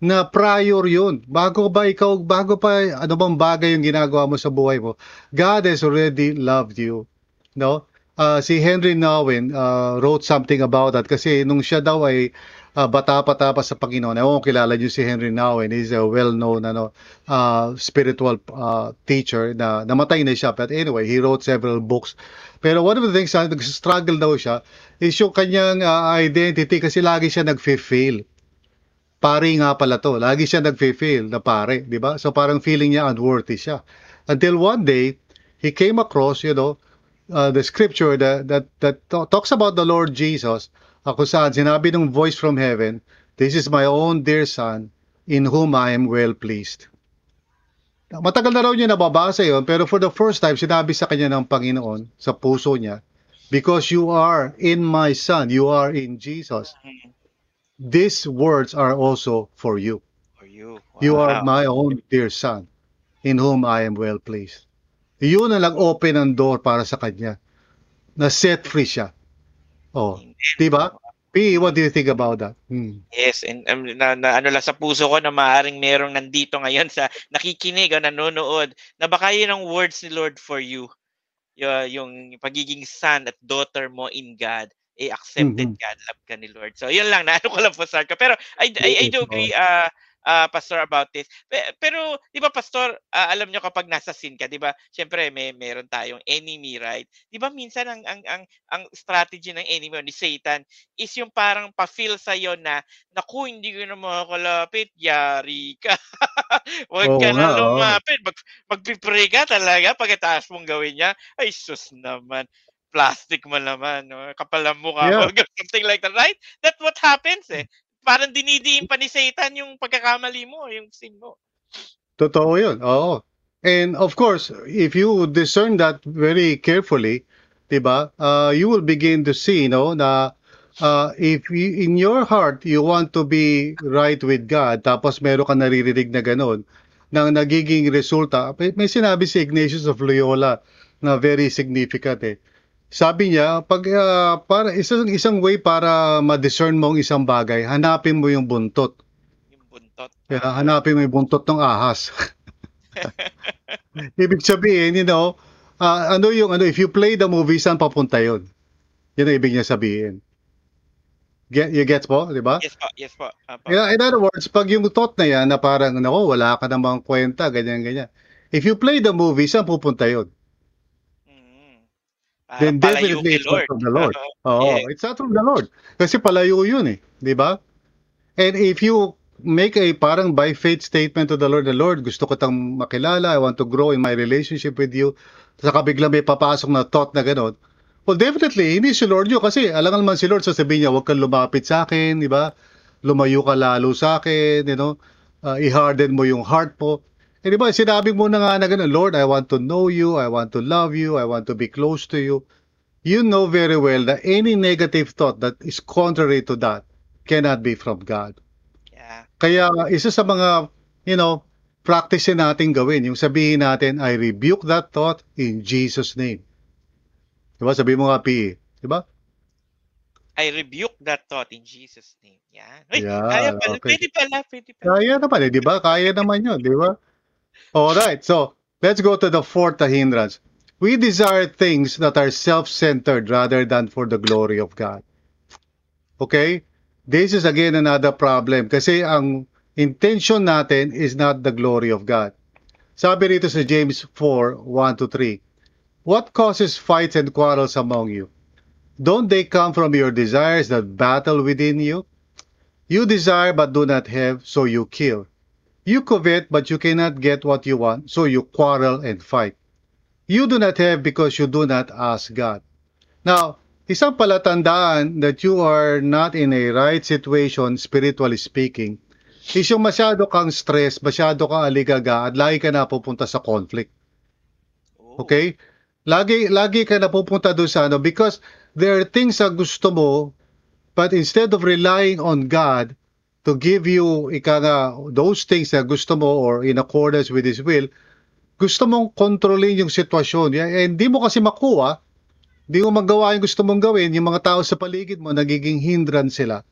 Na prior yun. Bago ba ikaw, bago pa ano bang bagay yung ginagawa mo sa buhay mo, God has already loved you. No? Uh, si Henry Nouwen uh, wrote something about that kasi nung siya daw ay uh, bata-bata pa sa Panginoon. Ewan ko kilala niyo si Henry Nouwen. He's a well-known ano, uh, spiritual uh, teacher na namatay na siya. But anyway, he wrote several books. Pero one of the things na nag-struggle daw siya is yung kanyang uh, identity kasi lagi siya nag-fail. Pare nga pala to. Lagi siya nag-fail na pare, di ba? So parang feeling niya unworthy siya. Until one day, he came across, you know, uh, the scripture that, that, that talks about the Lord Jesus kung saan sinabi ng voice from heaven, This is my own dear son, in whom I am well pleased. Matagal na raw niya nababasa yon pero for the first time, sinabi sa kanya ng Panginoon sa puso niya, Because you are in my son, you are in Jesus, these words are also for you. For you. You are Wow. my own dear son, in whom I am well pleased. Yun na lang open ang door para sa kanya. Na set free siya. Oh, di ba? P, what do you think about that? Hmm. Yes, and um, na, na ano lang sa puso ko na maaring merong nandito ngayon sa nakikinig o nanonood na baka yun ang words ni Lord for you. Yung, yung pagiging son at daughter mo in God, eh accepted Mhm. God, love ka ni Lord. So, yun lang, naano ko lang po, Sarka. Pero I, I, I do Yes, agree, uh, uh, Pastor, about this. Pe- Pero, di ba, Pastor, ah, alam nyo kapag nasa sin ka, di ba, syempre, may meron tayong enemy, right? Di ba, minsan ang, ang, ang, ang strategy ng enemy ni Satan is yung parang pa-feel sa'yo na, naku, hindi ko na makakalapit, yari ka. Huwag Oo ka na nga, lumapit. Mag, magpipray ka talaga pagkatapos mong gawin niya. Ay, sus naman. Plastic mo naman. No? Kapal ang mukha Yeah. mo. Something like that, right? That's what happens eh. Parang dinidiin pa ni Satan yung pagkakamali mo, yung sin mo. Totoo yun. Oo. And of course, if you discern that very carefully, 'di ba? Uh, you will begin to see, no, na uh, if you, in your heart you want to be right with God, tapos meron ka naririnig na ganun, na nagiging resulta, may sinabi si Ignatius of Loyola na very significant eh. Sabi niya, pag uh, para isang isang way para ma-discern mo ang isang bagay, hanapin mo yung buntot. Yung buntot. Kaya hanapin mo yung buntot ng ahas. Ibig sabihin, you know, ah, ano yung ano, if you play the movie, saan papunta yun? Yun ang ibig niya sabihin. Get, you get po, di ba? Yes po, yes po. Apo. Yeah, in other words, pag yung thought na yan na parang, nako, wala ka namang kwenta, ganyan, ganyan. If you play the movie, saan pupunta yun? Parang Then definitely it's not from the Lord. Oo. Oo, Yeah. it's not from the Lord. Kasi palayo yun eh, di ba? And if you make a parang by faith statement to the Lord, the Lord, gusto ko tang makilala, I want to grow in my relationship with you, saka bigla may papasok na thought na gano'n, Well, definitely, hindi si Lord yun kasi alam naman si Lord sasabihin niya, huwag kang lumapit sa akin, di ba? Lumayo ka lalo sa akin, you know? Uh, i-harden mo yung heart mo. Eh, di ba, sinabi mo na nga na ganun, Lord, I want to know you, I want to love you, I want to be close to you. You know very well that any negative thought that is contrary to that cannot be from God. Yeah. Kaya isa sa mga, you know, practice natin gawin, yung sabihin natin, I rebuke that thought in Jesus' name. Diba? Sabi mo nga, PE. Diba? I rebuke that thought in Jesus' name. Yan. Uy, Yeah, kaya pala. okay. Pwede pala, pwede pala. Kaya naman eh, di ba? Kaya naman yun, di ba? Alright, so let's go to the fourth hindrance. We desire things that are self-centered rather than for the glory of God. Okay? This is again another problem kasi ang intention natin is not the glory of God. Sabi rito sa James 4, 1 to 3, What causes fights and quarrels among you? Don't they come from your desires that battle within you? You desire but do not have, so you kill. You covet but you cannot get what you want, so you quarrel and fight. You do not have because you do not ask God. Now, isang palatandaan that you are not in a right situation, spiritually speaking, is yung masyado kang stress, masyado kang aligaga, at lagi ka na pupunta sa conflict. Oh. Okay? Lagi lagi ka napupunta doon sa ano because there are things na gusto mo but instead of relying on God to give you ika nga, those things na gusto mo or in accordance with His will, gusto mong kontrolin yung sitwasyon. Eh, hindi mo kasi makuha, hindi mo magawa yung gusto mong gawin, yung mga tao sa paligid mo, nagiging hindrance sila.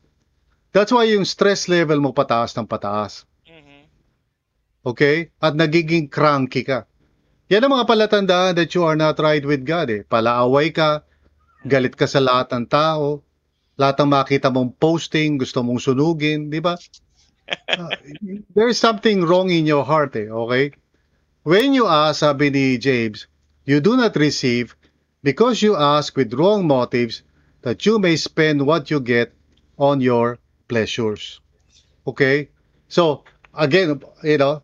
That's why yung stress level mo pataas ng pataas. Mhm. Okay? At nagiging cranky ka. Yan ang mga palatandaan that you are not right with God eh. Palaaway ka, galit ka sa lahat ng tao, lahat ng makita mong posting, gusto mong sunugin, di ba? Uh, there's something wrong in your heart eh, okay? When you ask, sabi ni James, you do not receive because you ask with wrong motives that you may spend what you get on your pleasures. Okay? So, again, you know,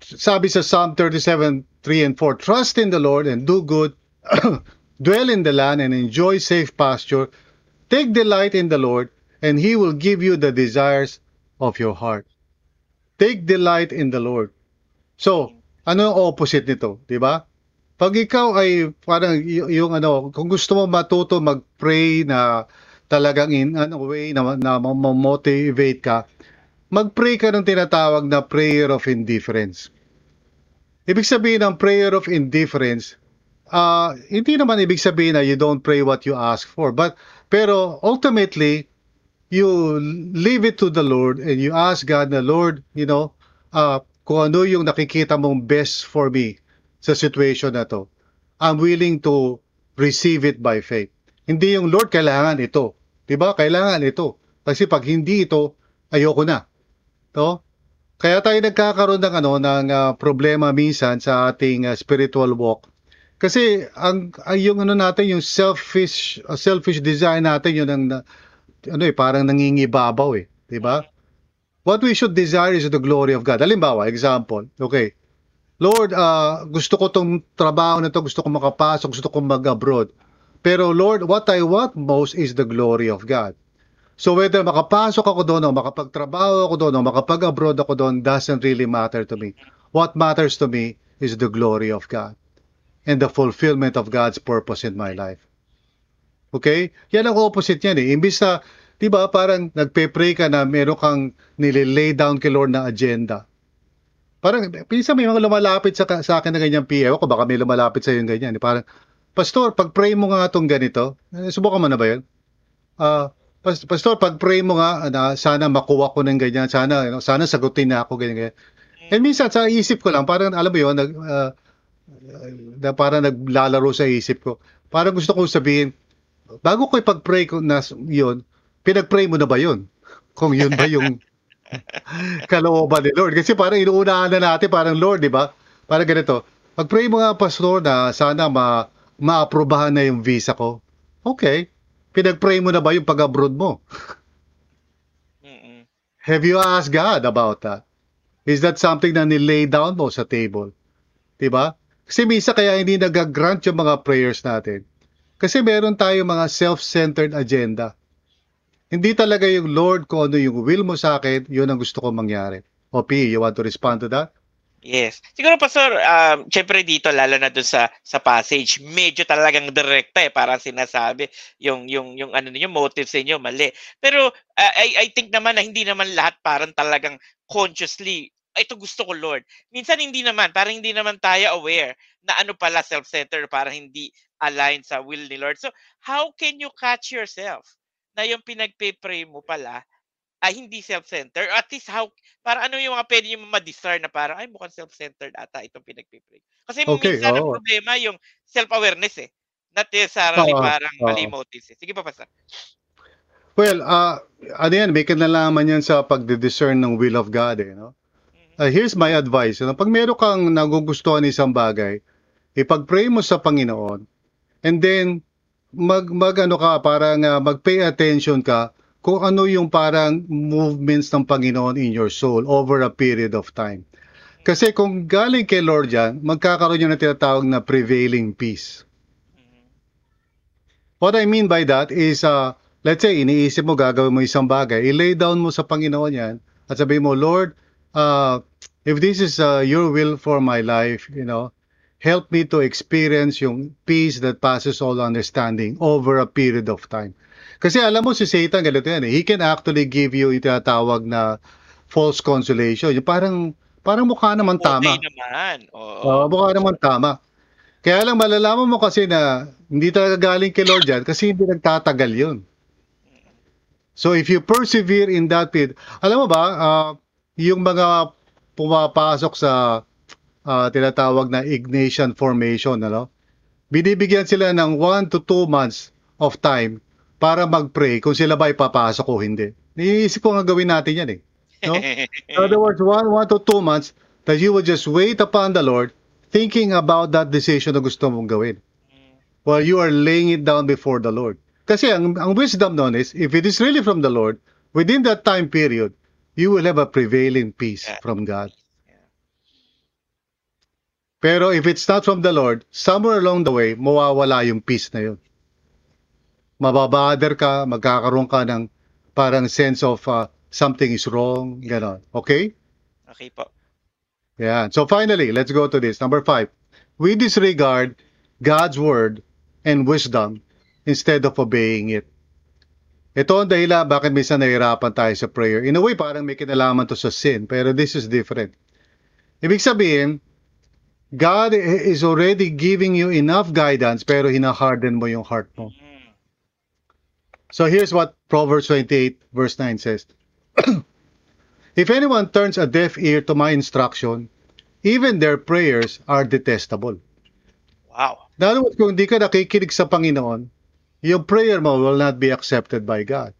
sabi sa Psalm 37, 3 and 4, Trust in the Lord and do good, dwell in the land and enjoy safe pasture. Take delight in the Lord, and He will give you the desires of your heart. Take delight in the Lord. So, ano ang opposite nito, di ba? Pag ikaw ay parang yung ano, kung gusto mo matuto mag-pray na talagang in ano way na, na motivate ka, mag-pray ka ng tinatawag na prayer of indifference. Ibig sabihin ng prayer of indifference, ah hindi naman ibig sabihin na you don't pray what you ask for, but pero ultimately you leave it to the Lord and you ask God na Lord, you know, ah kung ano yung nakikita mong best for me sa situation na to. I'm willing to receive it by faith. Hindi yung Lord kailangan ito. 'Di ba? Kailangan ito. Kasi pag hindi ito, ayoko na. To? Kaya tayo nagkakaroon ng ano ng ah, problema minsan sa ating ah, spiritual walk. Kasi ang, ang yung ano natin yung selfish ah, selfish desire natin yun ang na- ano eh parang nangingibabaw eh, 'di ba? What we should desire is the glory of God. Halimbawa, example, okay. Lord, ah, gusto ko tong trabaho na to, gusto ko makapasok, gusto ko mag-abroad. Pero Lord, what I want most is the glory of God. So whether makapasok ako doon o makapagtrabaho ako doon o makapag-abroad ako doon doesn't really matter to me. What matters to me is the glory of God and the fulfillment of God's purpose in my life. Okay? Yan ang opposite niyan eh. Imbis na, di ba, parang nagpe-pray ka na meron kang nililay down kay Lord na agenda. Parang, pinsan may mga lumalapit sa, sa akin na ganyan PO ko, baka may lumalapit sa yung ganyan. Parang, Pastor, pag-pray mo nga itong ganito, eh, subukan mo na ba yun? Pas- Pastor, pag-pray mo nga, na sana makuha ko ng ganyan, sana, know, sana sagutin na ako, ganyan, ganyan. And minsan, sa isip ko lang, parang, alam mo yun, nag, ah, na parang naglalaro sa isip ko. Parang gusto kong sabihin, bago ko ipag-pray ko na yun, pinag-pray mo na ba yun? Kung yun ba yung kalooban ni Lord. Kasi parang inuunahan na natin, parang Lord, di ba? Parang ganito, pag-pray mo nga, Pastor, na sana ma ma-aprobahan na yung visa ko. Okay. Pinag-pray mo na ba yung pag-abroad mo? Have you asked God about that? Is that something na nilay down mo sa table? 'Di ba? Kasi minsan kaya hindi nag-grant yung mga prayers natin. Kasi meron tayo mga self-centered agenda. Hindi talaga yung Lord kung ano yung will mo sa akin, yun ang gusto ko mangyari. O P, you want to respond to that? Yes. Siguro Pastor, um, syempre dito lalo na dun sa sa passage, medyo talagang direkta eh para sinasabi yung yung yung ano niyo motives niyo mali. Pero uh, I I think naman na hindi naman lahat parang talagang consciously ito gusto ko Lord. Minsan hindi naman, parang hindi naman tayo aware na ano pala self-centered, parang hindi aligned sa will ni Lord. So, how can you catch yourself na yung pinagpe-pray mo pala ay hindi self-centered? At least how, para ano yung mga pwede nyo ma-discern na parang, ay mukhang self-centered ata itong pinagpe-pray. Kasi Okay, minsan ang oo. problema yung self-awareness eh. Not necessarily Oo, parang mali oo. motives eh. Sige pa, Pastor. Well, uh, ano yan, may kinalaman yan sa pagdidiscern ng will of God eh, no? Uh, here's my advice. No? Pag meron kang nagugustuhan ng isang bagay, ipag-pray mo sa Panginoon, and then, mag, mag ano ka, parang uh, mag-pay attention ka kung ano yung parang movements ng Panginoon in your soul over a period of time. Kasi kung galing kay Lord yan, magkakaroon yan ng tinatawag na prevailing peace. What I mean by that is, uh, let's say, iniisip mo gagawin mo isang bagay, i-lay down mo sa Panginoon yan, at sabihin mo, Lord, uh, if this is uh, your will for my life, you know, help me to experience yung peace that passes all understanding over a period of time. Kasi alam mo si Satan, ganito yan eh. He can actually give you yung tinatawag na false consolation. Yung parang, parang mukha naman tama. Okay naman. Oo. Oo, mukha naman tama. Kaya lang malalaman mo kasi na hindi talaga galing kay Lord yan kasi hindi nagtatagal yun. So if you persevere in that period, alam mo ba, ah, yung mga pumapasok sa ah, tinatawag na Ignatian formation, ano? Binibigyan sila ng 1 to 2 months of time para mag-pray kung sila ba ipapasok o hindi. Iniisip ko nga gawin natin yan eh. No? In other words, one, one to two months that you will just wait upon the Lord thinking about that decision na gusto mong gawin while you are laying it down before the Lord. Kasi ang, ang wisdom nun is, if it is really from the Lord, within that time period, you will have a prevailing peace Yeah. from God. Yeah. Pero if it's not from the Lord, somewhere along the way, mawawala yung peace na yun. Mababader ka, magkakaroon ka ng parang sense of uh, something is wrong, gano'n. Okay? Okay po. Yeah. So finally, let's go to this. Number five. We disregard God's word and wisdom instead of obeying it. Ito ang dahilan bakit minsan nahihirapan tayo sa prayer. In a way, parang may kinalaman to sa sin, pero this is different. Ibig sabihin, God is already giving you enough guidance, pero hinaharden mo yung heart mo. Mm. So here's what Proverbs 28 verse 9 says. if anyone turns a deaf ear to my instruction, even their prayers are detestable. Wow. Words, kung hindi ka nakikinig sa Panginoon, yung prayer mo will not be accepted by God.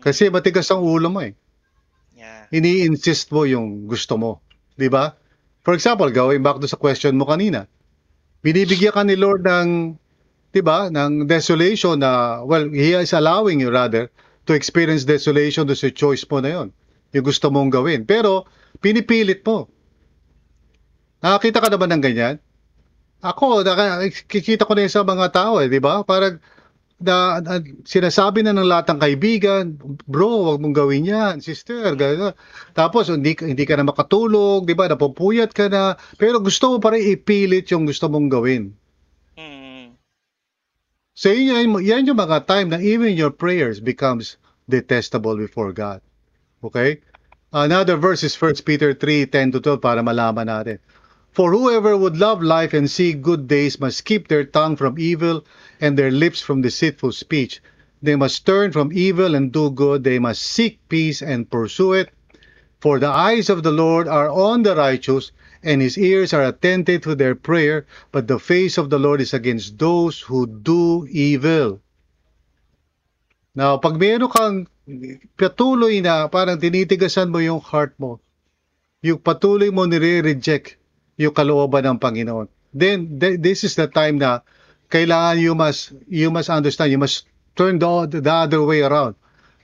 Kasi matigas ang ulo mo eh. Yeah. Ini-insist mo yung gusto mo. Di ba? For example, going back to sa question mo kanina, binibigyan ka ni Lord ng, di ba, ng desolation na, well, He is allowing you rather to experience desolation do sa choice mo na yon. Yung gusto mong gawin. Pero, pinipilit mo. Nakakita ka naman ng ganyan? Ako, nakikita ko na yun sa mga tao eh, di ba? Parang, na, na- sinasabi na ng lahat ng kaibigan, bro, wag mong gawin yan, sister, gano'n. Tapos, hindi, hindi ka na makatulog, di ba? Napupuyat ka na, pero gusto mo pa rin ipilit yung gusto mong gawin. Mm. So, yan, yan yung mga time na even your prayers becomes detestable before God. Okay? Another verse is 1 Peter 3, 10 to 12 para malaman natin. For whoever would love life and see good days must keep their tongue from evil and their lips from deceitful speech. They must turn from evil and do good. They must seek peace and pursue it. For the eyes of the Lord are on the righteous, and his ears are attentive to their prayer, but the face of the Lord is against those who do evil. Now, pag meron kang patuloy na parang tinitigasan mo yung heart mo, yung patuloy mo nire-reject yung kalooban ng Panginoon, then th- this is the time na kailangan you must, you must understand, you must turn the, the other way around.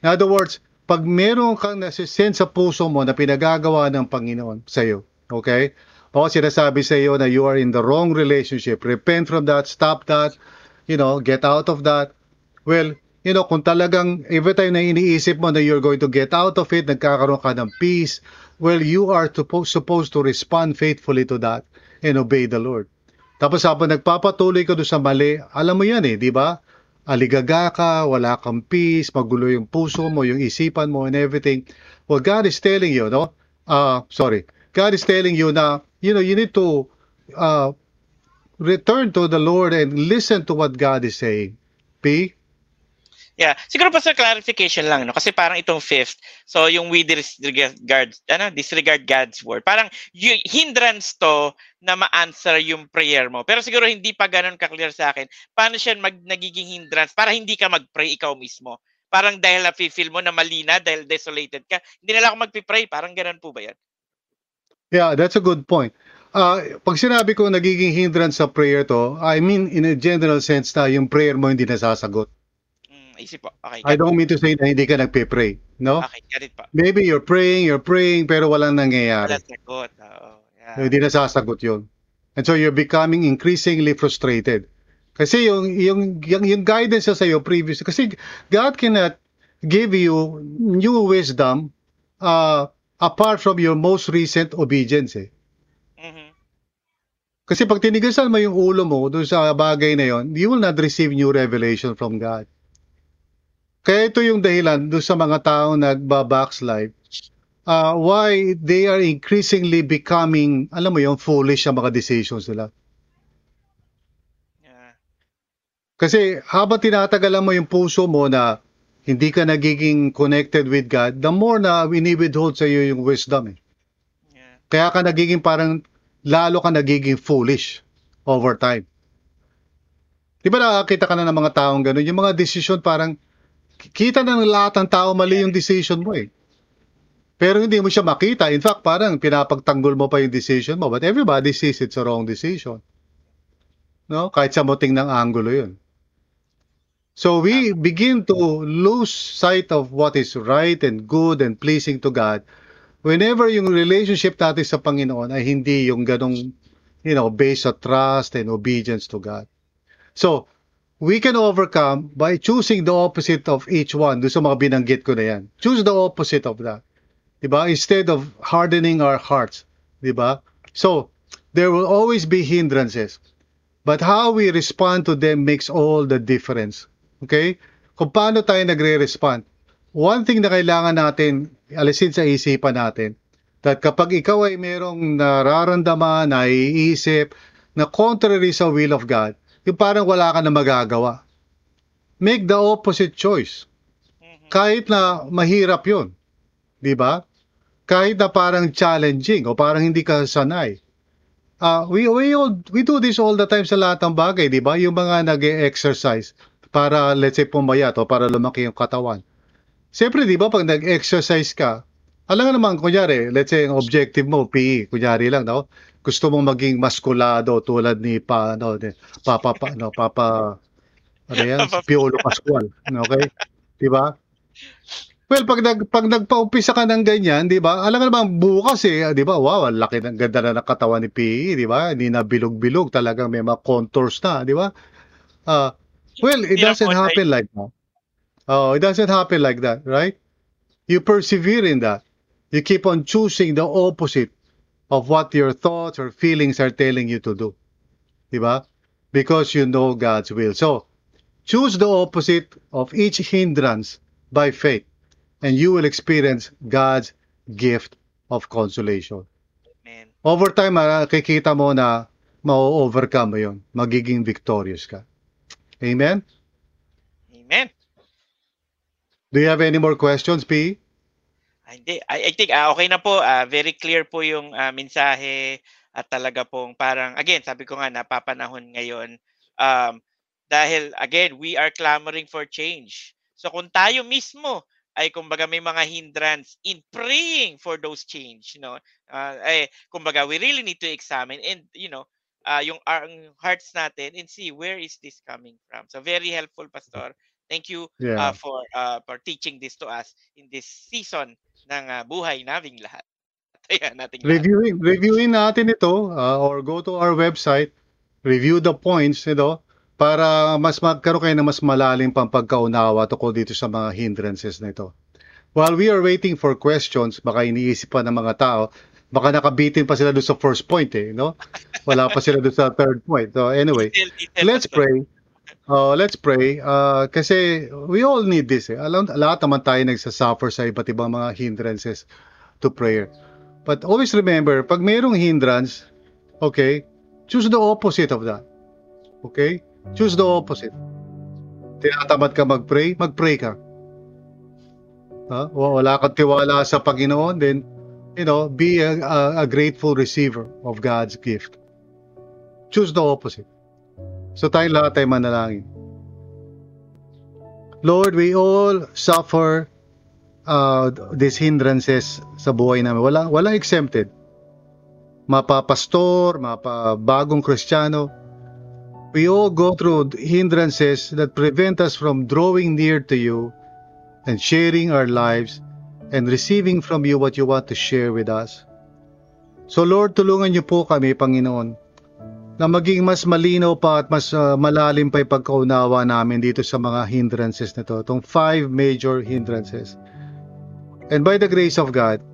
In other words, pag meron kang nasisend sa puso mo na pinagagawa ng Panginoon sa iyo, okay? O sinasabi sa iyo na you are in the wrong relationship, repent from that, stop that, you know, get out of that. Well, you know, kung talagang every time na iniisip mo na you're going to get out of it, nagkakaroon ka ng peace, well, you are supposed, supposed to respond faithfully to that and obey the Lord. Tapos habang nagpapatuloy ka doon sa mali, alam mo yan eh, di ba? Aligaga ka, wala kang peace, magulo yung puso mo, yung isipan mo and everything. Well, God is telling you, no? Uh, sorry. God is telling you na, you know, you need to uh, return to the Lord and listen to what God is saying. P? Yeah, siguro pa sa clarification lang no kasi parang itong fifth. So yung we disregard ano disregard God's word. Parang y- hindrance to na ma-answer yung prayer mo. Pero siguro hindi pa ganoon ka-clear sa akin. Paano siya mag nagiging hindrance para hindi ka mag-pray ikaw mismo? Parang dahil na-feel mo na mali na, dahil desolated ka, hindi na lang ako mag-pray. Parang ganoon po ba yan? Yeah, that's a good point. Uh, pag sinabi ko nagiging hindrance sa prayer to, I mean in a general sense na yung prayer mo hindi nasasagot. Isip po. Okay. I don't mean to say na hindi ka nagpe-pray, no? Okay, got it po. Maybe you're praying, you're praying, pero walang nangyayari. Wala sagot. Oo. Yeah. Hindi nasasagot yun. And so you're becoming increasingly frustrated. Kasi yung, yung, yung, yung guidance sa sa'yo previous, kasi God cannot give you new wisdom uh, apart from your most recent obedience eh. Mhm. Kasi pag tinigasan mo yung ulo mo doon sa bagay na yon, you will not receive new revelation from God. Kaya ito yung dahilan doon sa mga taong nagba-backslide. Uh, why they are increasingly becoming, alam mo yung foolish sa mga decisions nila. Yeah. Kasi habang tinatagalan mo yung puso mo na hindi ka nagiging connected with God, the more na winibidhold sa iyo yung wisdom eh. Yeah. Kaya ka nagiging parang, lalo ka nagiging foolish over time. Di ba nakakita ka na ng mga taong gano'n? Yung mga decision parang, kita na ng lahat ng tao mali yung decision mo eh. Pero hindi mo siya makita. In fact, parang pinapagtanggol mo pa yung decision mo. But everybody sees it's a wrong decision. No? Kahit sa muting ng angulo yun. So we begin to lose sight of what is right and good and pleasing to God whenever yung relationship natin sa Panginoon ay hindi yung ganong, you know, based sa trust and obedience to God. So, we can overcome by choosing the opposite of each one. Doon sa mga binanggit ko na yan. Choose the opposite of that. Diba? Instead of hardening our hearts. Diba? So, there will always be hindrances. But how we respond to them makes all the difference. Okay? Kung paano tayo nagre-respond. One thing na kailangan natin alisin sa isipan natin, that kapag ikaw ay merong nararamdaman, naiisip, na contrary sa will of God, yung parang wala ka na magagawa. Make the opposite choice. Mhm. Kahit na mahirap yun. Di ba? Kahit na parang challenging o parang hindi ka sanay. Uh, we, we, all, we do this all the time sa lahat ng bagay, di ba? Yung mga nag exercise para, let's say, pumayat o para lumaki yung katawan. Siyempre, di ba, pag nag-exercise ka, alam nga naman, kunyari, let's say, ang objective mo, PE, kunyari lang, no? Gusto mong maging maskulado tulad ni pa, no, ni, papa, pa, no, papa, ano yan, Piolo Pascual, okay? Di ba? Well, pag nag pag nagpaumpisa ka ng ganyan, 'di ba? Alam mo naman bukas eh, 'di ba? Wow, ang laki ng ganda na ng katawan ni PE, 'di ba? Hindi na bilog-bilog, talagang may mga contours na, 'di ba? Uh, well, it doesn't happen like that. Oh, it doesn't happen like that, right? You persevere in that. You keep on choosing the opposite of what your thoughts or feelings are telling you to do. 'Di ba? Because you know God's will. So, choose the opposite of each hindrance by faith and you will experience God's gift of consolation. Man. Over time, makikita mo na ma-overcome mo yun. Magiging victorious ka. Amen? Amen. Do you have any more questions, P? Ah, hindi. I, I think ah, okay na po. Ah, very clear po yung ah, mensahe at talaga pong parang, again, sabi ko nga, napapanahon ngayon. Um, dahil, again, we are clamoring for change. So kung tayo mismo ay kumbaga may mga hindrance in praying for those change, you know, uh, eh, kumbaga we really need to examine and, you know, uh, yung our hearts natin and see where is this coming from. So very helpful, Pastor. Thank you Yeah. uh, for uh, for teaching this to us in this season ng uh, buhay naming lahat. Ayan, nating lahat. Reviewing, reviewin natin ito uh, or go to our website, review the points, you know, para mas magkaroon kayo ng mas malalim pang pagkaunawa tungkol dito sa mga hindrances na ito. While we are waiting for questions, baka iniisip pa ng mga tao, baka nakabitin pa sila doon sa first point eh, no? Wala pa sila doon sa third point. So anyway, let's pray. Uh, let's pray. Uh, kasi we all need this eh. Alam, lahat naman tayo nagsasuffer sa iba't ibang mga hindrances to prayer. But always remember, pag mayroong hindrance, okay, choose the opposite of that. Okay? Choose the opposite. Tinatamad ka mag-pray, mag-pray ka. Wa- Wala kang tiwala sa Panginoon, then, you know, be a, a, a grateful receiver of God's gift. Choose the opposite. So tayong lahat ay manalangin. Lord, we all suffer uh, these hindrances sa buhay namin. Wala, wala exempted. Mapa pastor, mapa bagong kristyano, we all go through hindrances that prevent us from drawing near to you and sharing our lives and receiving from you what you want to share with us. So Lord, tulungan niyo po kami, Panginoon, na maging mas malinaw pa at mas uh, malalim pa yung pagkaunawa namin dito sa mga hindrances na to, itong five major hindrances. And by the grace of God,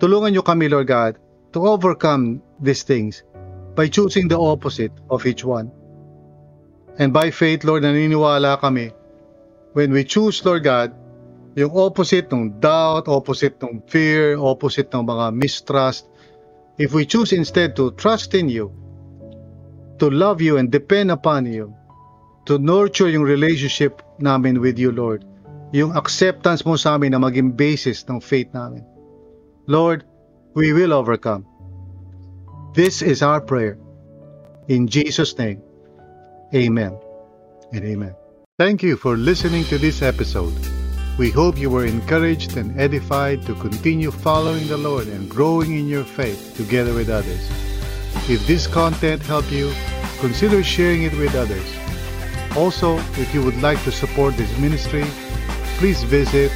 tulungan niyo kami, Lord God, to overcome these things by choosing the opposite of each one. And by faith, Lord, naniniwala kami, when we choose, Lord God, yung opposite ng doubt, opposite ng fear, opposite ng mga mistrust, if we choose instead to trust in you, to love you and depend upon you, to nurture yung relationship namin with you, Lord, yung acceptance mo sa amin na maging basis ng faith namin. Lord, we will overcome. This is our prayer. In Jesus' name, amen and amen. Thank you for listening to this episode. We hope you were encouraged and edified to continue following the Lord and growing in your faith together with others. If this content helped you, consider sharing it with others. Also, if you would like to support this ministry, please visit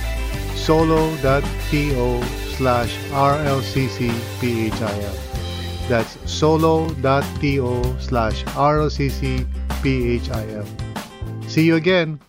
solo.to slash rlccphil. That's solo.to slash rlccphil. See you again.